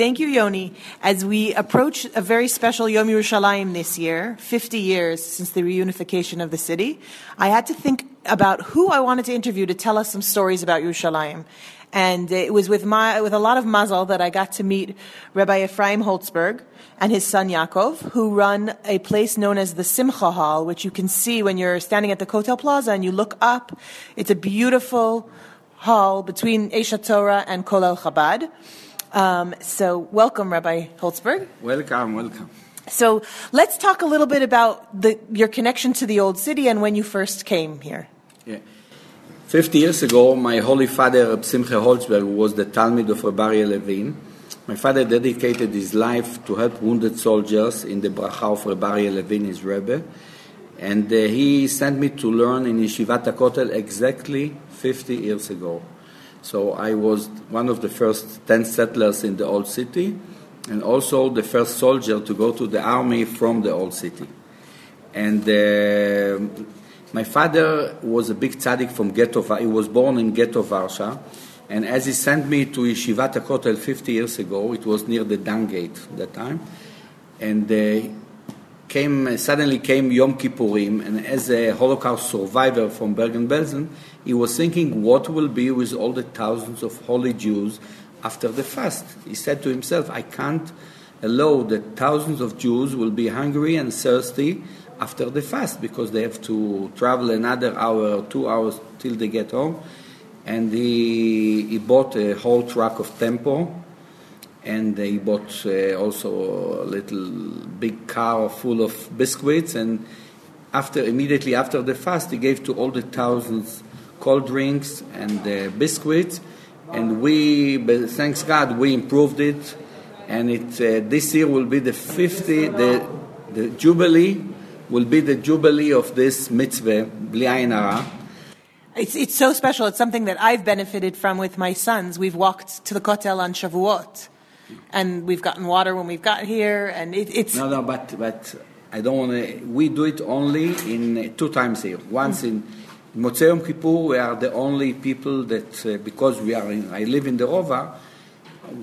Thank you, Yoni. As we approach a very special Yom Yerushalayim this year, 50 years since the reunification of the city, I had to think about who I wanted to interview to tell us some stories about Yerushalayim. And it was with my, with a lot of mazel that I got to meet Rabbi Ephraim Holzberg and his son Yaakov, who run a place known as the Simcha Hall, which you can see when you're standing at the Kotel Plaza and you look up. It's a beautiful hall between Aish HaTorah and Kolel Chabad. Um, so, welcome, Rabbi Holzberg. Welcome, welcome. So, let's talk a little bit about the, your connection to the old city and when you first came here. Yeah. 50 years ago, my holy father, Simcha Holzberg, was the talmid of Rabbi Levin. My father dedicated his life to help wounded soldiers in the bracha of Rabbi Levin, his Rebbe. And uh, he sent me to learn in Yeshivat HaKotel exactly 50 years ago. So I was one of the first 10 settlers in the old city, and also the first soldier to go to the army from the old city. And uh, my father was a big tzaddik from Ghetto. He was born in Ghetto Varsha, and as he sent me to Yeshivat HaKotel 50 years ago, it was near the Dung Gate at that time, and uh, came suddenly came Yom Kippurim, and as a Holocaust survivor from Bergen-Belsen, he was thinking what will be with all the thousands of holy Jews after the fast. He said to himself, I can't allow that thousands of Jews will be hungry and thirsty after the fast because they have to travel another hour or two hours till they get home. And he, he bought a whole truck of tempo and he bought uh, also a little big car full of biscuits. And after immediately after the fast he gave to all the thousands cold drinks and uh, biscuits, and we, thanks God, we improved it, and it uh, this year will be the 50, the the jubilee will be the jubilee of this mitzvah, bli It's, it's so special. It's something that I've benefited from with my sons. We've walked to the Kotel on Shavuot, and we've gotten water when we've got here, and it, it's no, no, but but I don't want to. We do it only in two times here. Once in Motzei Yom Kippur, we are the only people that, uh, because we are in, I live in the Rova,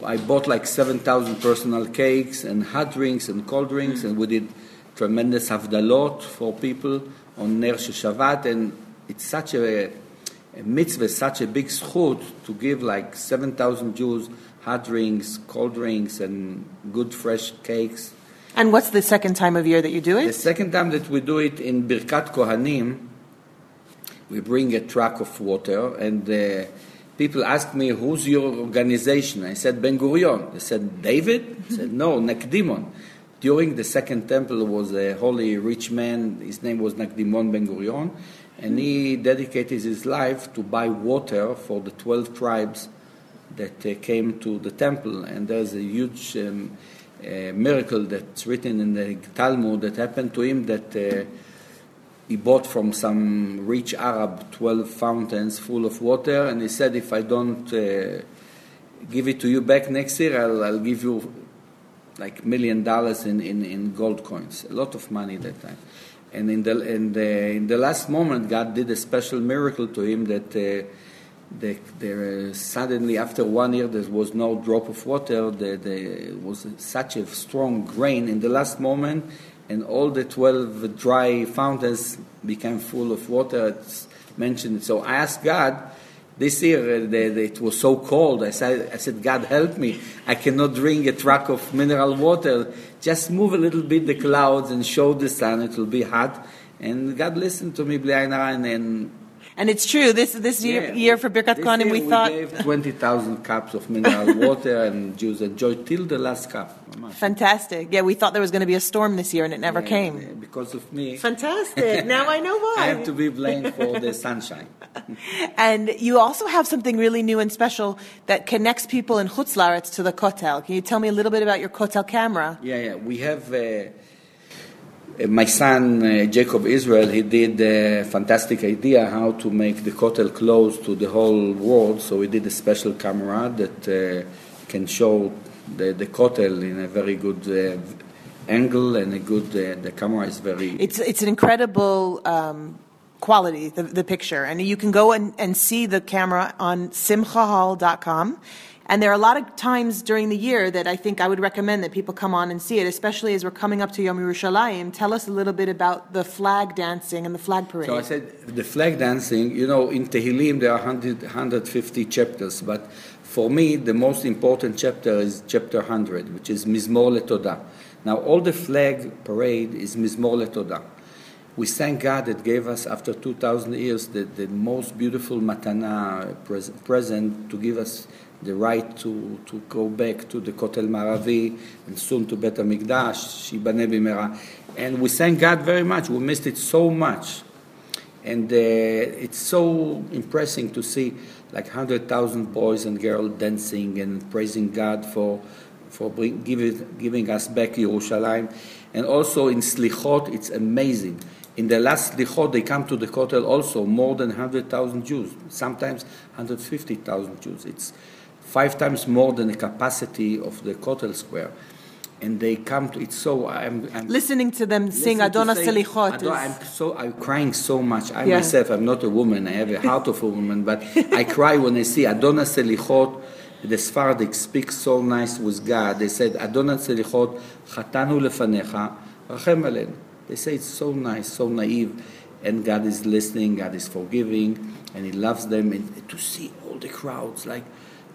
I bought like 7,000 personal cakes and hot drinks and cold drinks, and we did tremendous havdalot for people on Ner Shabbat, and it's such a, a mitzvah, such a big zchut to give like 7,000 Jews hot drinks, cold drinks, and good fresh cakes. And what's the second time of year that you do it? The second time that we do it in Birkat Kohanim, we bring a truck of water, and uh, people ask me, "Who's your organization?" I said, "Ben Gurion." They said, "David?" I said, "No, Nakdimon." During the second temple was a holy rich man. His name was Nakdimon Ben Gurion, and he dedicated his life to buy water for the twelve tribes that uh, came to the temple. And there's a huge um, uh, miracle that's written in the Talmud that happened to him that uh, he bought from some rich Arab 12 fountains full of water, and he said, If I don't uh, give it to you back next year, I'll, I'll give you like million dollars in, in, in, gold coins, a lot of money that time. And in the, in the, in the last moment, God did a special miracle to him that uh, the, the, suddenly, after one year, there was no drop of water. There, was such a strong rain in the last moment and all the 12 dry fountains became full of water. It's mentioned. So I asked God, this year uh, the, the, it was so cold. I said, I said, God help me. I cannot drink a truck of mineral water. Just move a little bit the clouds and show the sun. It will be hot. And God listened to me, and, and and it's true. This this year, yeah, year for Birkat Kohanim, we, we thought gave twenty thousand cups of mineral water, and Jews enjoyed till the last cup. Fantastic. Yeah, we thought there was going to be a storm this year, and it never yeah, came yeah, because of me. Fantastic. now I know why. I have to be blamed for the sunshine. and you also have something really new and special that connects people in Chutz Laretz to the Kotel. Can you tell me a little bit about your Kotel camera? Yeah, yeah. We have. Uh, my son uh, Jacob Israel, he did a fantastic idea how to make the Kotel close to the whole world. So we did a special camera that uh, can show the, the Kotel in a very good uh, angle and a good. Uh, the camera is very. It's it's an incredible. Um, quality the, the picture and you can go and, and see the camera on simchahall.com And there are a lot of times during the year that I think I would recommend that people come on and see it, especially as we're coming up to Yom Yerushalayim. Tell us a little bit about the flag dancing and the flag parade. So I said the flag dancing, you know, in Tehillim there are 100, 150 chapters, but for me the most important chapter is chapter 100, which is Mizmor LeTodah. Now all the flag parade is Mizmor LeTodah. We thank God that gave us, after 2,000 years, the, the most beautiful matana present to give us the right to, to go back to the Kotel Maravi and soon to Bet HaMikdash, Shibane Bimera. And we thank God very much. We missed it so much. And uh, it's so impressive to see like 100,000 boys and girls dancing and praising God for, for bring, give giving us back Yerushalayim. And also in Slichot, it's amazing in the last Slichot, they come to the Kotel also more than 100,000 Jews, sometimes 150,000 Jews. It's five times more than the capacity of the Kotel Square. And they come to it so I'm, I'm listening to them sing Adon HaSelichot. I'm so I'm crying so much. I yeah. myself I'm not a woman. I have a heart of a woman, but I cry when I see Adon HaSelichot. The Sephardic speak so nice with God. They said Adon HaSelichot Chatanu lefanecha rachem aleinu. They say it's so nice, so naive, and God is listening, God is forgiving, and He loves them. And to see all the crowds, like,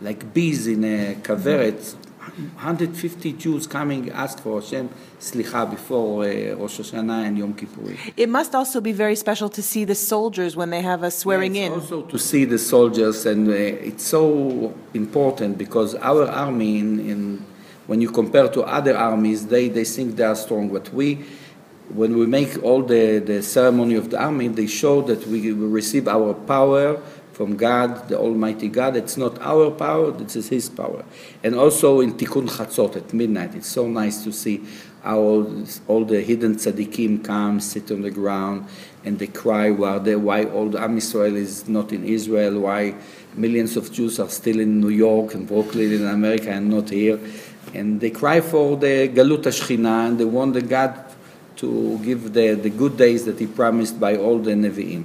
like bees in a kaveret, 150 Jews coming ask for Hashem slicha before uh, Rosh Hashanah and Yom Kippur. It must also be very special to see the soldiers when they have a swearing yeah, in. Also to see the soldiers, and uh, it's so important because our army, in, in, when you compare to other armies, they, they think they are strong, but we when we make all the, the ceremony of the army, they show that we receive our power from God, the Almighty God. It's not our power, this is His power. And also in Tikkun Chatzot at midnight, it's so nice to see how all, the hidden tzaddikim come, sit on the ground, and they cry why, why all the Am Israel is not in Israel, why millions of Jews are still in New York and Brooklyn in America and not here. And they cry for the Galut HaShechina, and they want the God to give the, the good days that he promised by all the Nevi'im.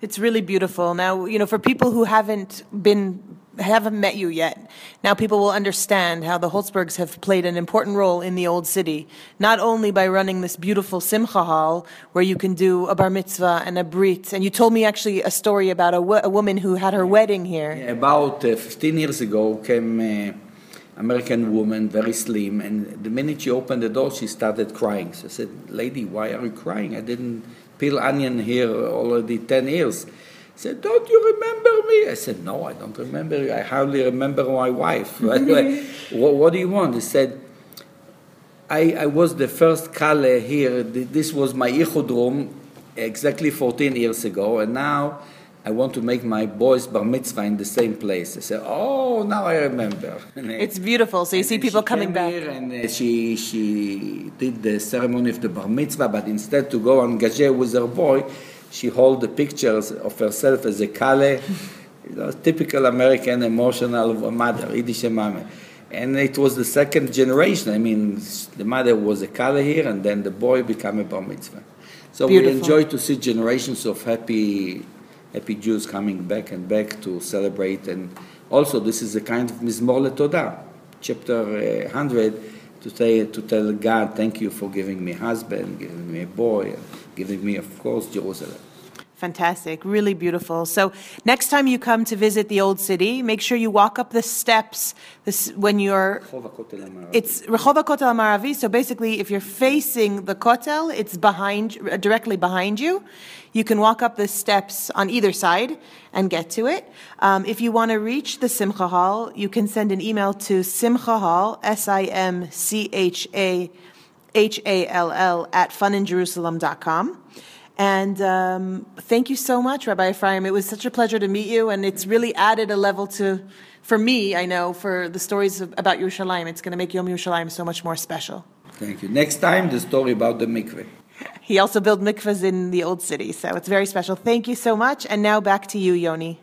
It's really beautiful. Now, you know, for people who haven't been haven't met you yet. Now people will understand how the Holzbergs have played an important role in the old city, not only by running this beautiful Simcha hall where you can do a bar mitzvah and a brit. And you told me actually a story about a, a woman who had her wedding here. Yeah, about uh, 15 years ago came uh, American woman, very slim, and the minute she opened the door, she started crying. So I said, Lady, why are you crying? I didn't peel onion here already 10 years. She said, Don't you remember me? I said, No, I don't remember you. I hardly remember my wife. what, what, do you want? He said, I, I was the first Kale here. This was my Yichud room exactly 14 years ago, and now I want to make my boys bar mitzvah in the same place. I said, oh, now I remember. it's beautiful. So you see people coming back. and uh, she, she did the ceremony of the bar mitzvah, but instead to go on gazé with her boy, she hold the pictures of herself as a kale, you know, typical American emotional mother, Yiddish mama. And it was the second generation. I mean, the mother was a kale here, and then the boy became a bar mitzvah. So Beautiful. we enjoy to see generations of happy happy Jews coming back and back to celebrate. And also, this is a kind of Mizmor LeTodah, chapter uh, 100, to, say, to tell God, thank you for giving me husband, giving me a boy, giving me, of course, Jerusalem. Fantastic, really beautiful. So next time you come to visit the old city, make sure you walk up the steps. This when you're. It's Rehova Kotel Maravi. So basically, if you're facing the Kotel, it's behind, directly behind you. You can walk up the steps on either side and get to it. Um, if you want to reach the Simcha Hall, you can send an email to Simcha Hall, S I M C H A H A L L, at funinjerusalem.com. And um, thank you so much, Rabbi Ephraim. It was such a pleasure to meet you, and it's really added a level to, for me, I know, for the stories of, about Yerushalayim. It's going to make Yom Yerushalayim so much more special. Thank you. Next time, the story about the mikveh. He also built mikvahs in the old city, so it's very special. Thank you so much. And now back to you, Yoni.